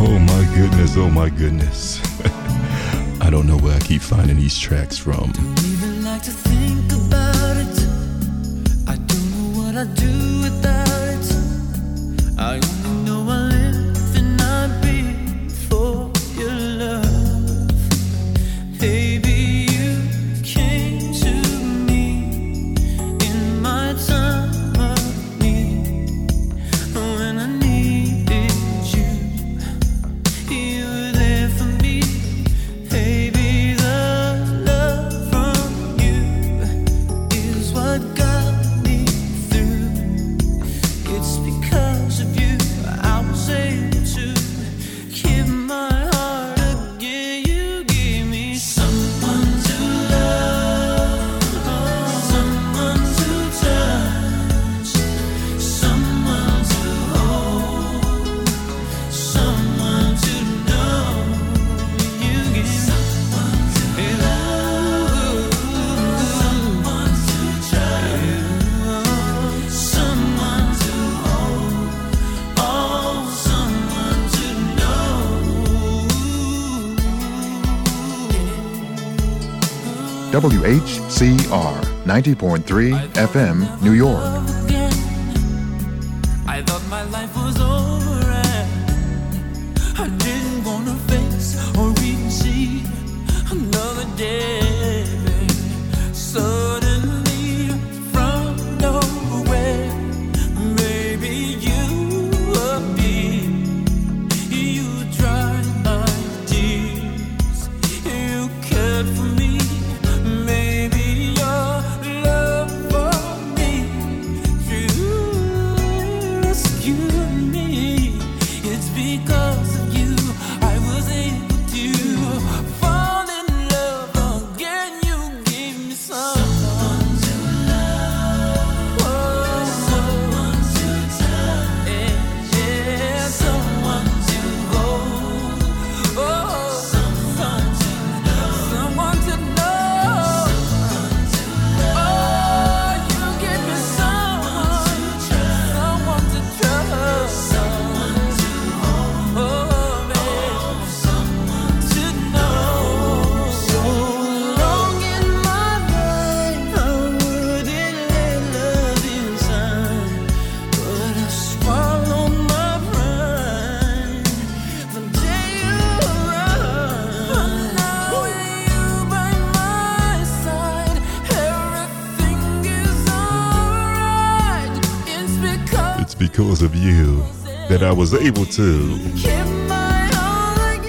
Oh my goodness, oh my goodness. I don't know where I keep finding these tracks from. Don't even like to think about it. I don't know what I do without WHCR 90.3 FM, New York. because of you that I was able to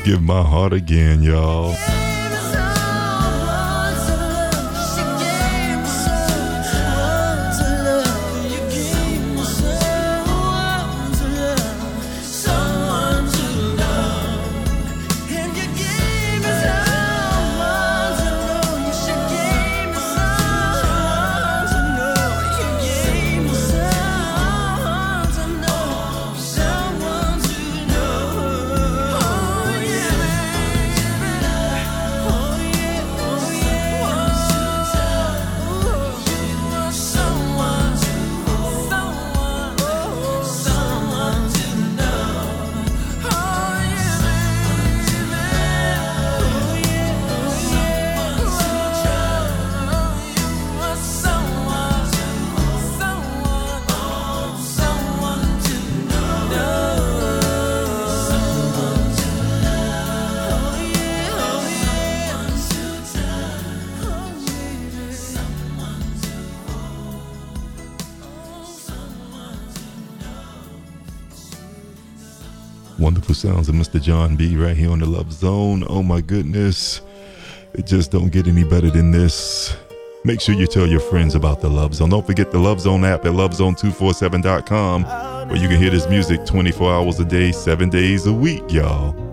give my heart again, y'all. beautiful sounds of Mr. John B right here on the Love Zone. Oh my goodness. It just don't get any better than this. Make sure you tell your friends about the Love Zone. Don't forget the Love Zone app at lovezone247.com where you can hear this music 24 hours a day, 7 days a week, y'all.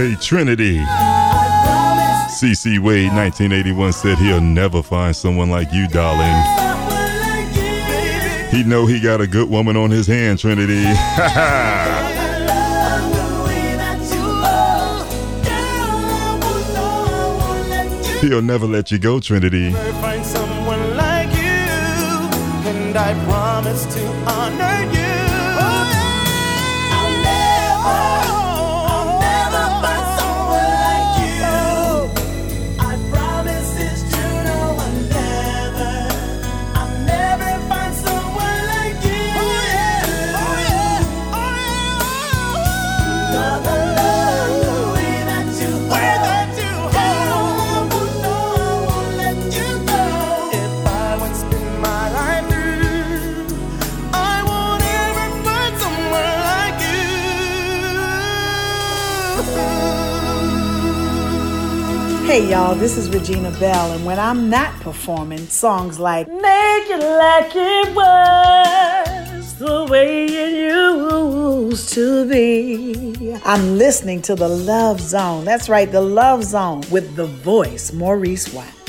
Hey Trinity. CC Wade 1981 said he'll never find someone like you, darling. He know he got a good woman on his hand, Trinity. he'll never let you go, Trinity. Find someone like you, and I promise to honor you. y'all. This is Regina Belle, and when I'm not performing, songs like Make It Like It Was the Way It Used to Be. I'm listening to The Love Zone. That's right, The Love Zone with the voice, Maurice White.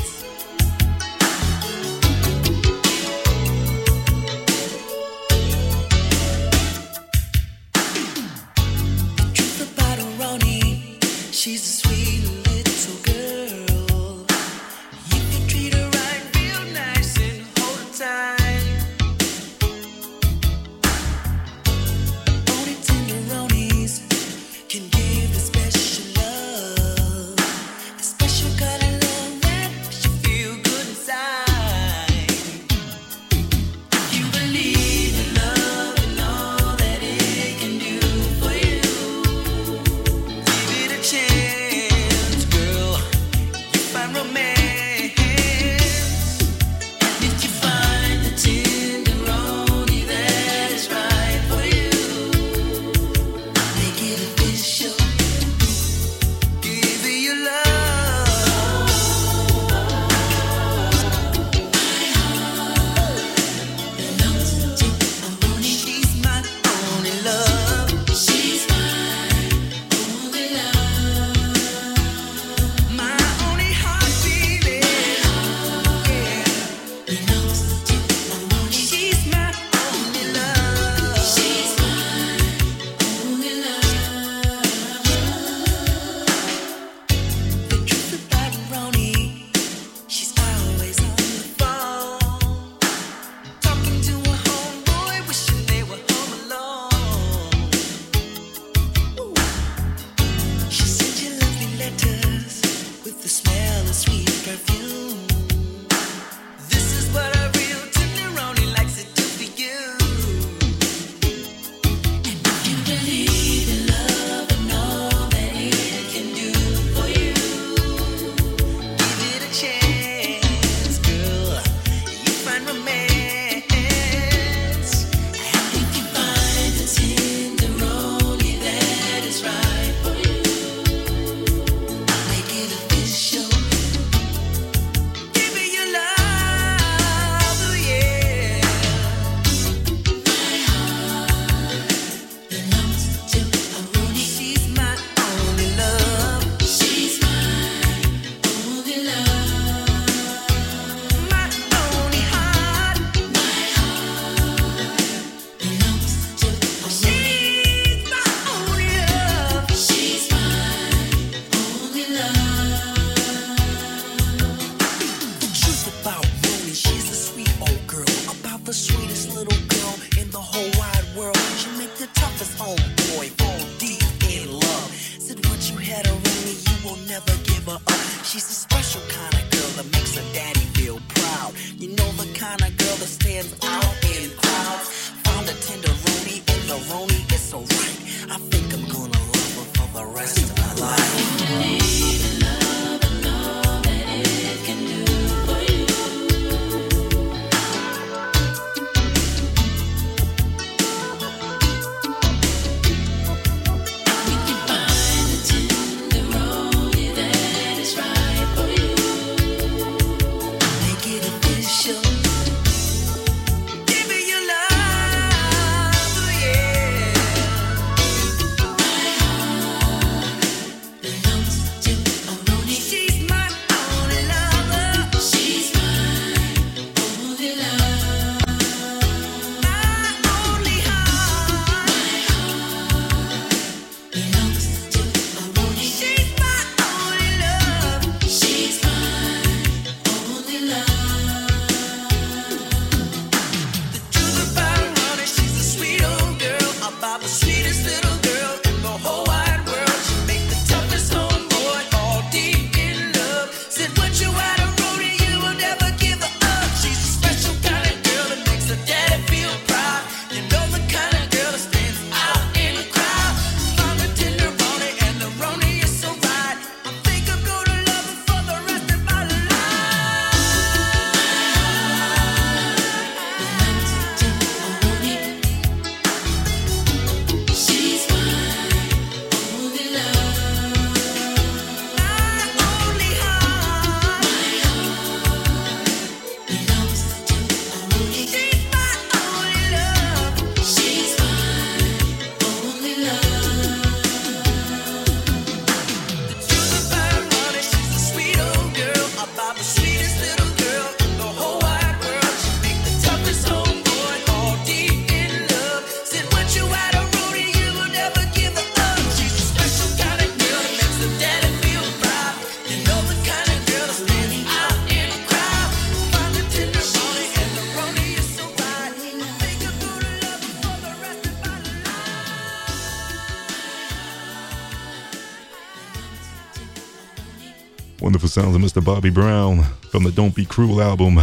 Bobby Brown from the Don't Be Cruel album,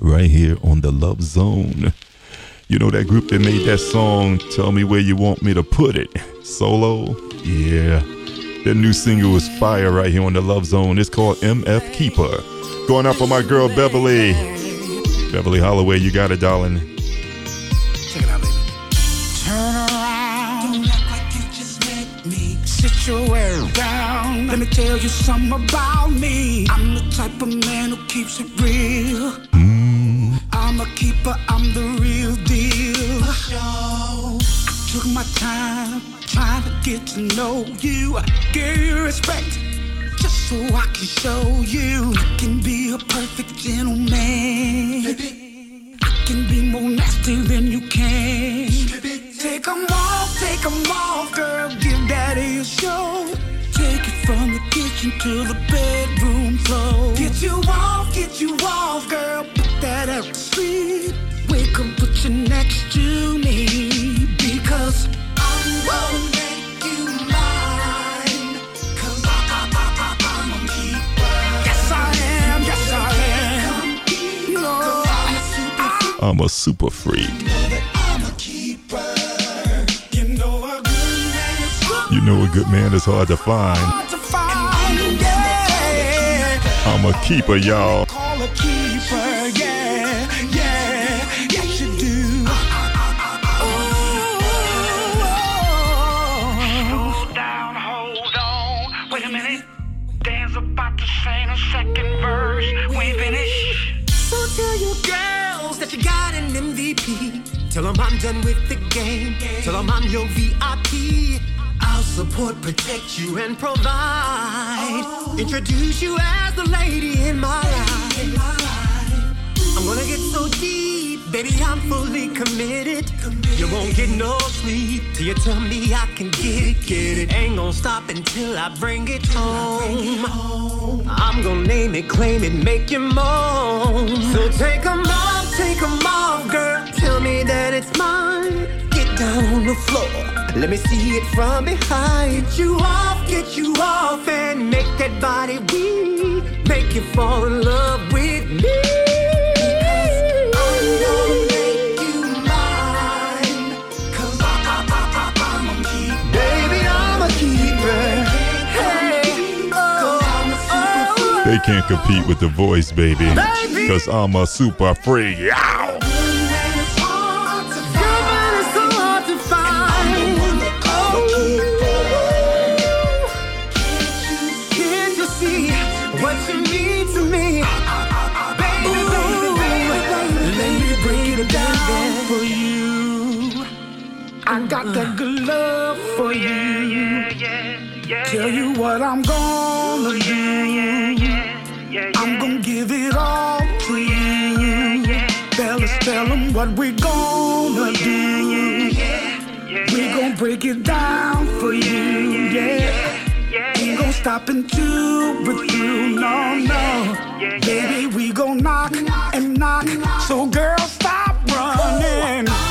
right here on the Love Zone. You know that group that made that song, Tell Me Where You Want Me to Put It? Solo? Yeah. That new single is fire right here on the Love Zone. It's called MF Keeper. Going out for my girl Beverly. Beverly Holloway, you got it, darling. Let me tell you something about me. I'm the type of man who keeps it real. Mm. I'm a keeper, I'm the real deal. Show. Took my time trying to get to know you. Give you respect just so I can show you. I can be a perfect gentleman. I can be more nasty than you can. Baby. Take them off, take them off, girl. Give daddy a show. From the kitchen to the bedroom floor. Get you off, get you off, girl. Put that out to sleep. Wake up, put your next to me. Because I'm going make you mine. Cause I, I, I, I, I'm. Yes, I am, yes, I am. No, I, I'm a super freak. You know a good man is hard to find. Yeah. I'm a keeper, y'all. Call a keeper. Yeah, yeah, yes you do. Hold down, hold on. Wait a minute. Dan's about to sing a second verse. We ain't finished. So tell your girls that you got an MVP. Tell them I'm done with the game. Tell them I'm your VIP. Support, protect you, and provide. Introduce you as the lady in my life. I'm gonna get so deep, baby, I'm fully committed. You won't get no sleep till you tell me I can get it, get it. Ain't gonna stop until I bring it home. I'm gonna name it, claim it, make you moan. So take 'em off, take 'em off, girl. Tell me that it's mine. Down on the floor. Let me see it from behind. Get you off, get you off, and make that body weak. Make you fall in love with me. I'm gonna make you mine. 'Cause I- I- I- I- I'm a keeper. Baby, I'm a keeper. Hey, oh, oh, They can't compete with the voice, baby. Cause I'm a super freak. Yow! Tell them what we gonna do. We gonna break it down for you, yeah. Ain't gonna stop until we're through, no, no. Baby, we gon' knock and knock. So, girl, stop running.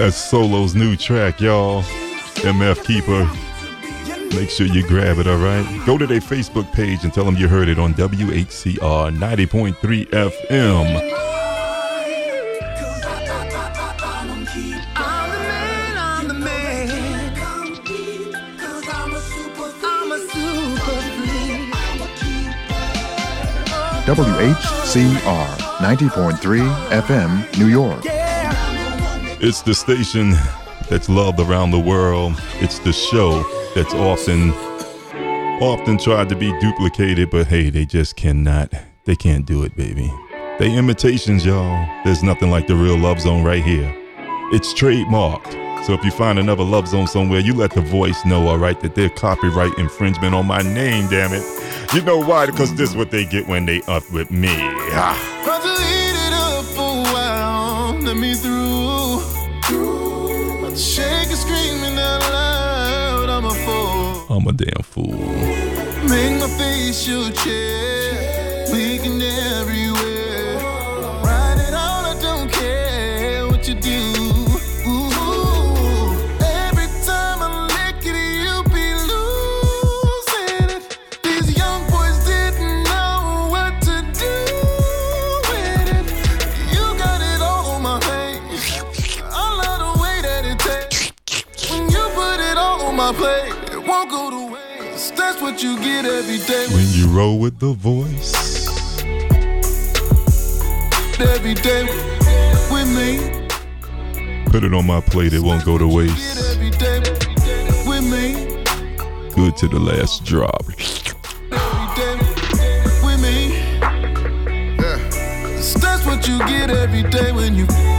That's Solo's new track, y'all. MF Keeper. Make sure you grab it, all right? Go to their Facebook page and tell them you heard it on WHCR 90.3 FM. WHCR 90.3 FM, New York. It's the station that's loved around the world. It's the show that's often often tried to be duplicated, but hey, they just cannot. They can't do it, baby. They imitations, y'all. There's nothing like the real Love Zone right here. It's trademarked. So if you find another Love Zone somewhere, you let the voice know, all right, that they're copyright infringement on my name, damn it. You know why? Because this is what they get when they up with me. Ah. Let me through. I'm a damn fool. Make my face your chair, leaking everywhere. That's what you get every day. When you roll with the voice. Every day with me. Put it on my plate, it won't go to Get waste. every day with me. Good to the last drop. Every day with me. Yeah. That's what you get every day when you.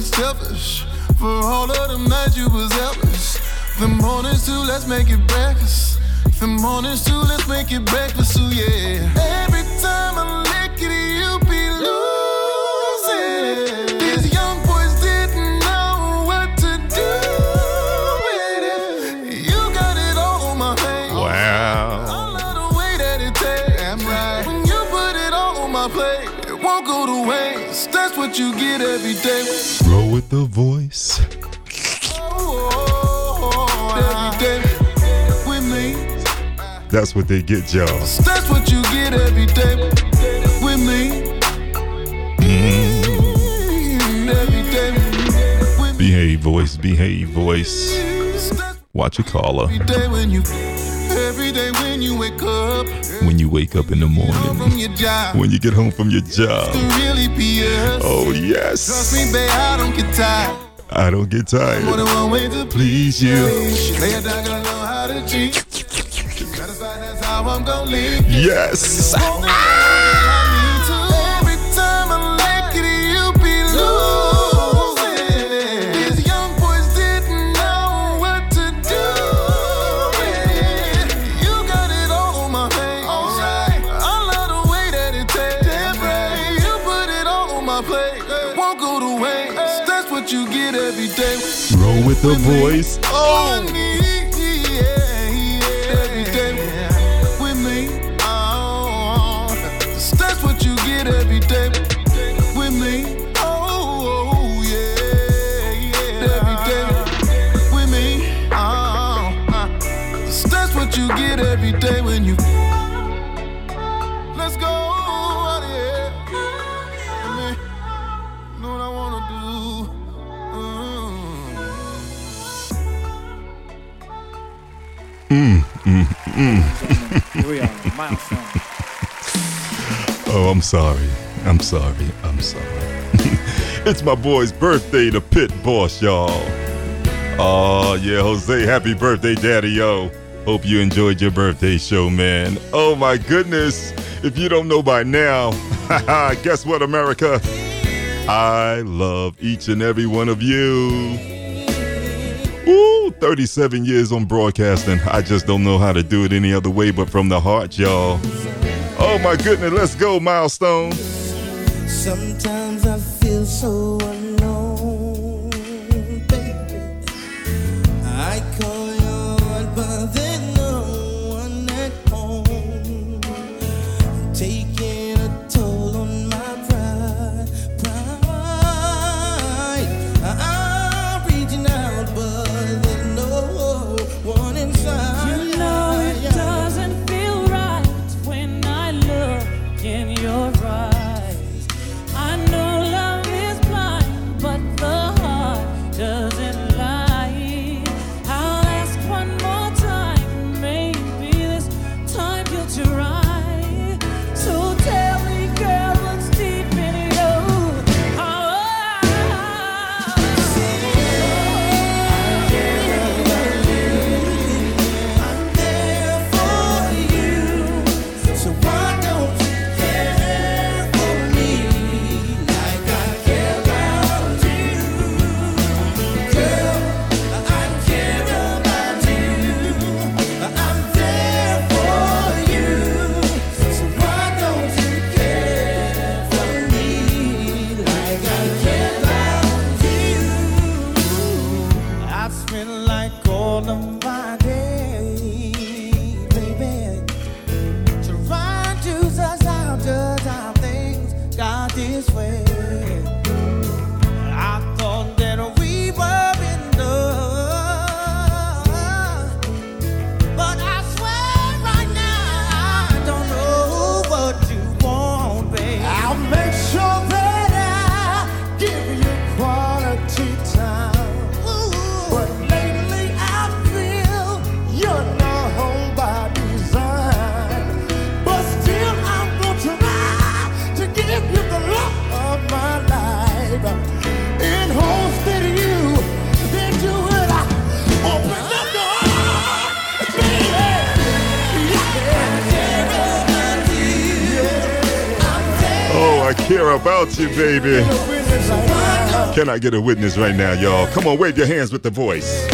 Be selfish. For all of them nights you was helpless. The mornings too, let's make it breakfast. The mornings too, let's make it breakfast. So yeah. Every time I lick it, you be losing. These young boys didn't know what to do with it. You got it all on my hand. Wow. I love the way that it tastes. Damn right. When you put it all on my plate, it won't go to waste. That's what you get every day. The voice. Every day with me. That's what they get, y'all. That's what you get every day with me. Mm-hmm. With. Behave, voice. Behave, voice. Watch your caller every day when you. Every day when you wake up when you wake up in the morning. When you get home from your job. Really. Oh, Trust me, babe, I don't get tired. I don't get tired. More than one way to Please you. Lay with the voice. Oh, every day with me. Oh, oh, That's oh, what you get every day with me. I'm sorry. I'm sorry. I'm sorry. it's my boy's birthday, the pit boss, y'all. Oh, yeah, Jose, happy birthday, daddy, yo. Hope you enjoyed your birthday show, man. Oh, my goodness. If you don't know by now, guess what, America? I love each and every one of you. Ooh, 37 years on broadcasting. I just don't know how to do it any other way but from the heart, y'all. Oh my goodness, let's go, milestone. Sometimes I feel so you, baby. Can I get a witness right now, y'all? Come on, wave your hands with the voice.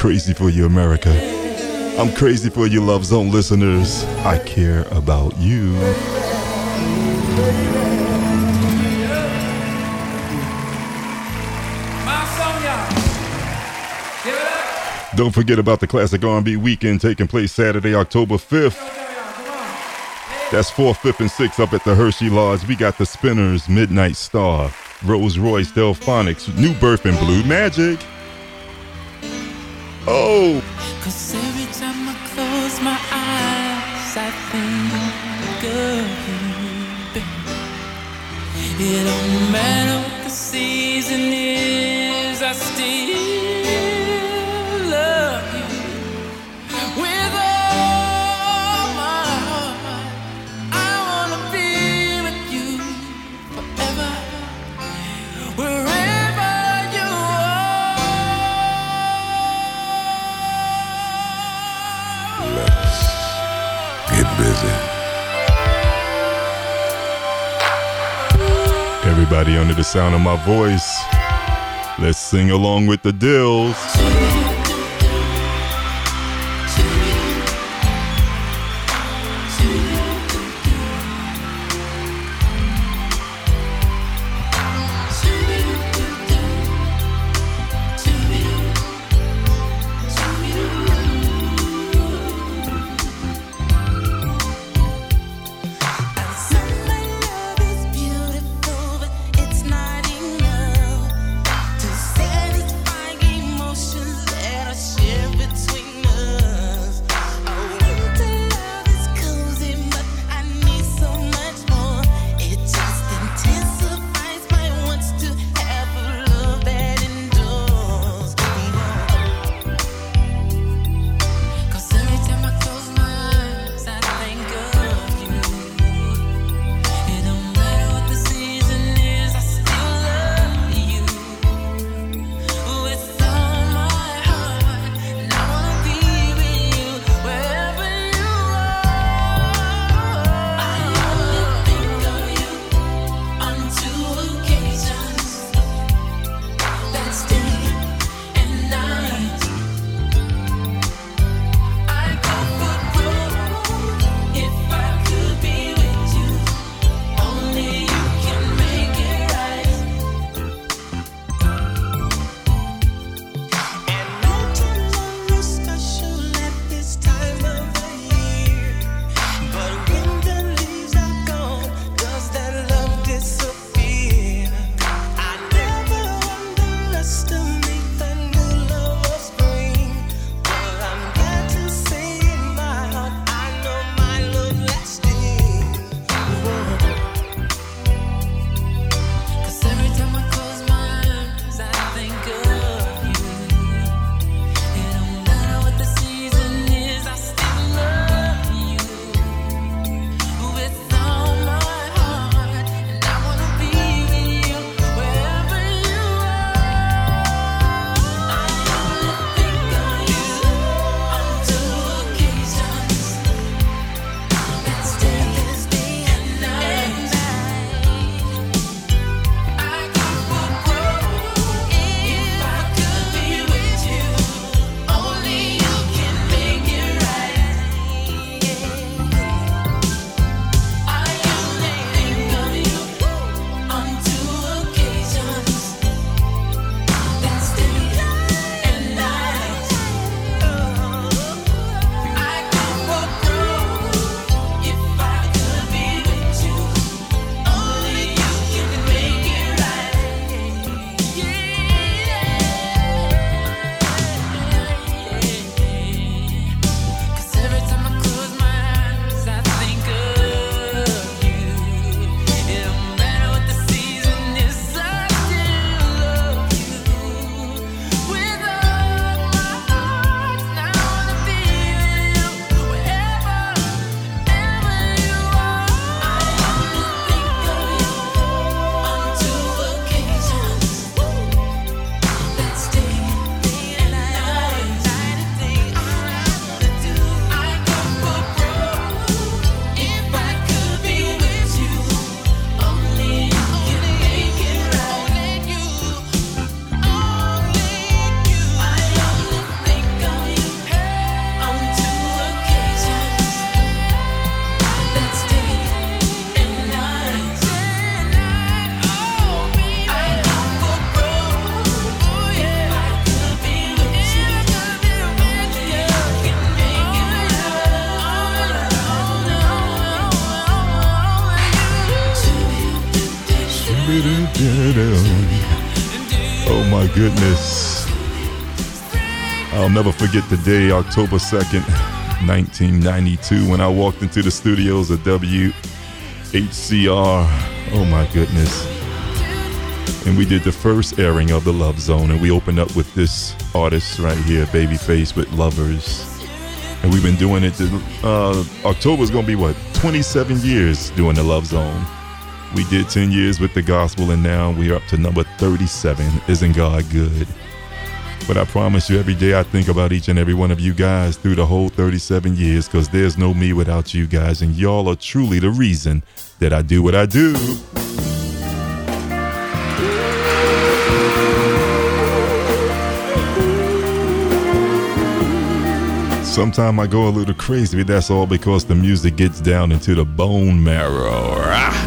Crazy for you, America. I'm crazy for you, Love Zone listeners. I care about you. My song, y'all. Give it up. Don't forget about the Classic R&B Weekend taking place Saturday, October 5th. That's 4th, 5th, and 6th up at the Hershey Lodge. We got the Spinners, Midnight Star, Rose Royce, Delfonics, New Birth, and Blue Magic. Oh, Cause every time I close my eyes, I think of you. It don't matter what the season is, Everybody under the sound of my voice, let's sing along with the Dells. Forget the day, October 2nd, 1992, when I walked into the studios of WHCR. Oh my goodness. And we did the first airing of The Love Zone, and we opened up with this artist right here, Babyface with Lovers. And we've been doing it, to, uh, October's gonna be what, 27 years doing The Love Zone. We did 10 years with the gospel, and now we're up to number 37. Isn't God good? But I promise you, every day I think about each and every one of you guys through the whole 37 years, because there's no me without you guys, and y'all are truly the reason that I do what I do. Sometimes I go a little crazy, but that's all because the music gets down into the bone marrow. Ah.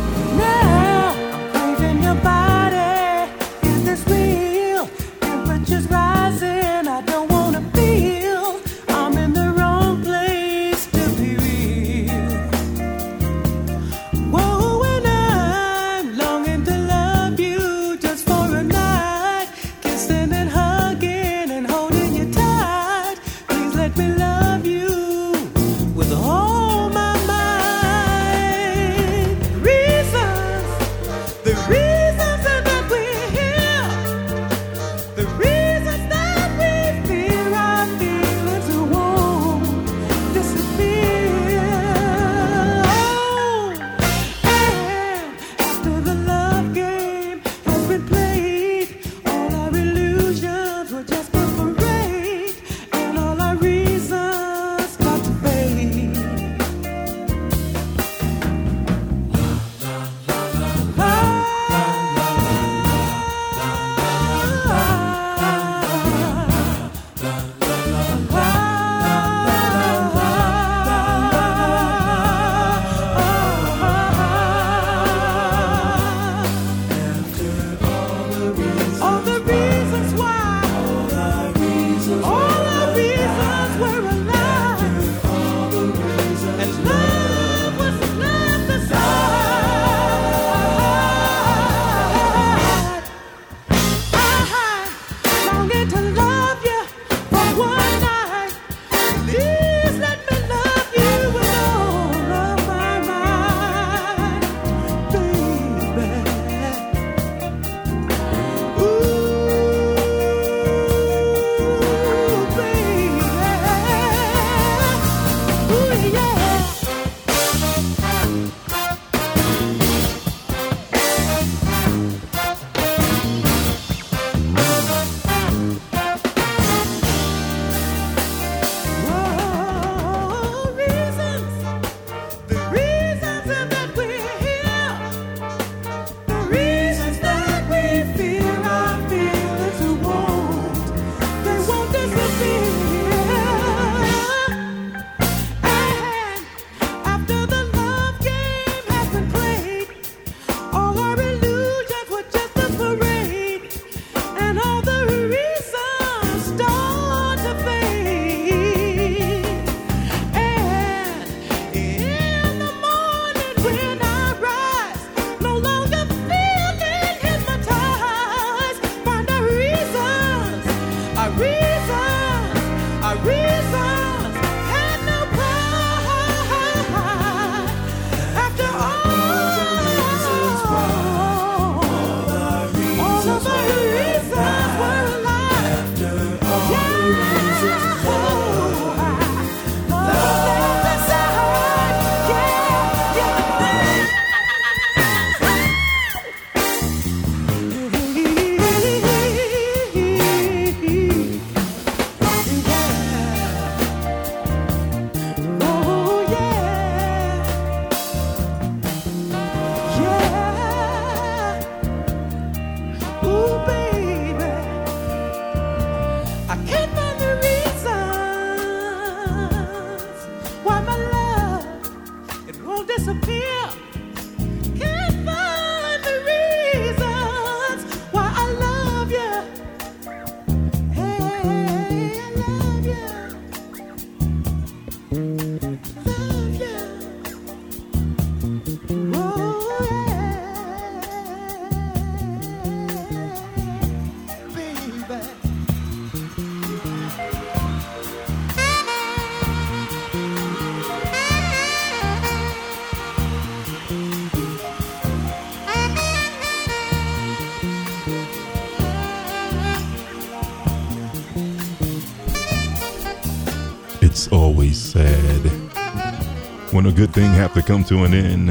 Good thing have to come to an end.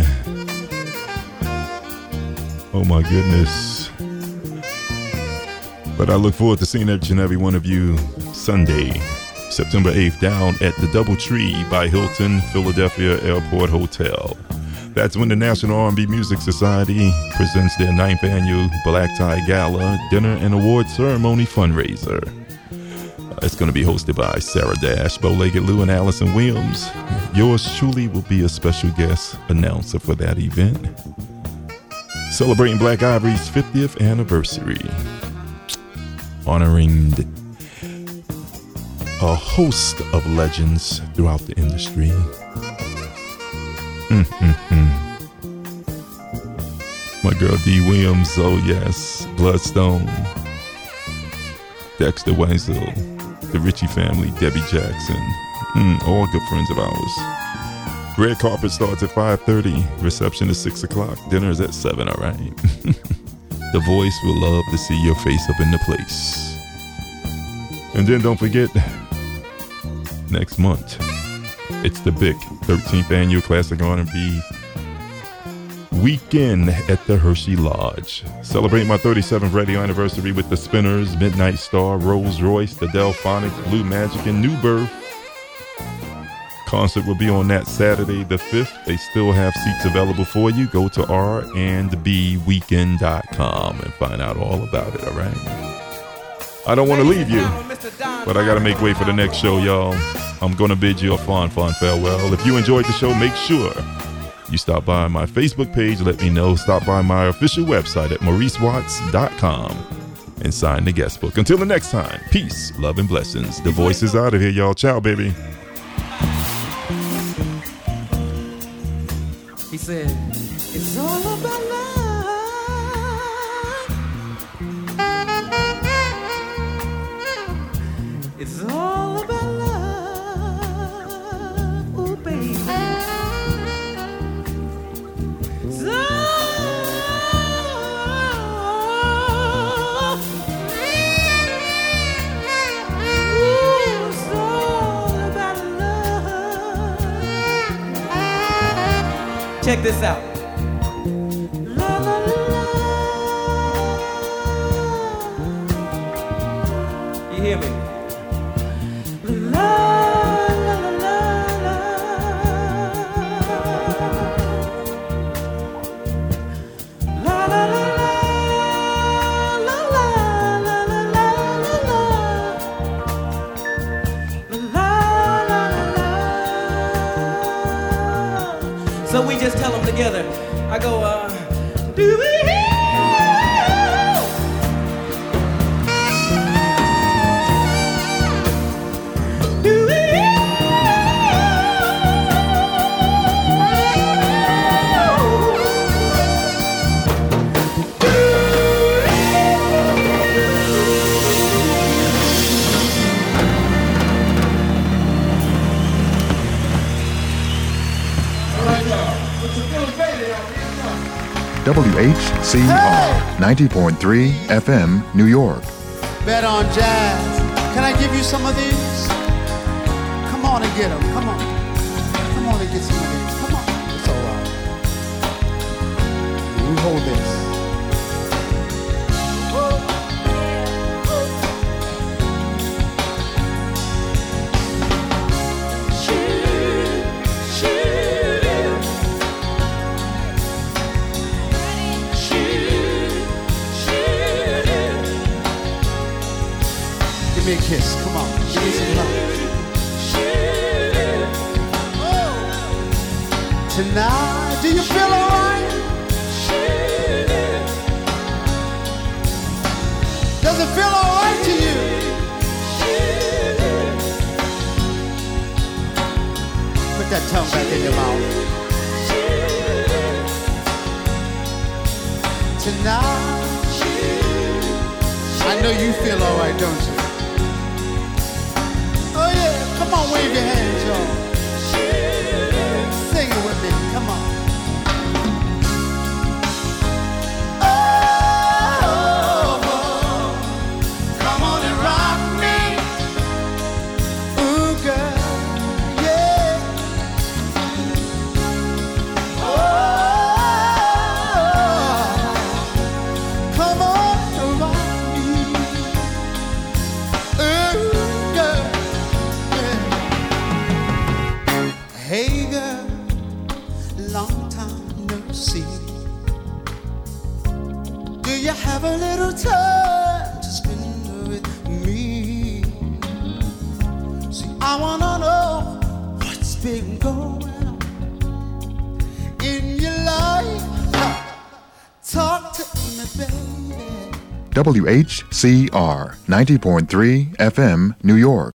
Oh my goodness. But I look forward to seeing each and every one of you Sunday, September 8th, down at the Double Tree by Hilton Philadelphia Airport Hotel. That's when the National R&B Music Society presents their ninth annual Black Tie Gala dinner and award ceremony fundraiser. It's going to be hosted by Sarah Dash, Bo Leggett Lou, and Allison Williams. Yours truly will be a special guest announcer for that event. Celebrating Black Ivory's 50th anniversary. Honoring a host of legends throughout the industry. Mm-mm-mm. My girl D. Williams, oh yes, Bloodstone, Dexter Wansel, the Ritchie family, Debbie Jackson, mm, all good friends of ours. Red carpet starts at 5.30, reception is 6 o'clock, dinner is at 7, all right? the voice will love to see your face up in the place. And then don't forget, next month, it's the big 13th annual Classic R&B weekend at the Hershey Lodge. Celebrating my 37th radio anniversary with the Spinners, Midnight Star, Rose Royce, the Delfonics, Blue Magic, and New Birth. Concert will be on that Saturday, the 5th. They still have seats available for you. Go to randbweekend.com and find out all about it, all right? I don't want to leave you, but I got to make way for the next show, y'all. I'm going to bid you a fond, fond farewell. If you enjoyed the show, make sure you stop by my Facebook page, let me know. Stop by my official website at mauricewatts.com and sign the guest book. Until the next time, peace, love, and blessings. The voice is out of here, y'all. Ciao, baby. He said, It's all about check this out. So we just tell them together. I go, uh, Do we WHCR 90.3 FM, New York. Bet on jazz. Can I give you some of these? Come on and get them. Come on. Come on and get some of these. Come on. It's all right. Hold this. In your mouth. Tonight, I know you feel alright, don't you? WHCR 90.3 FM, New York.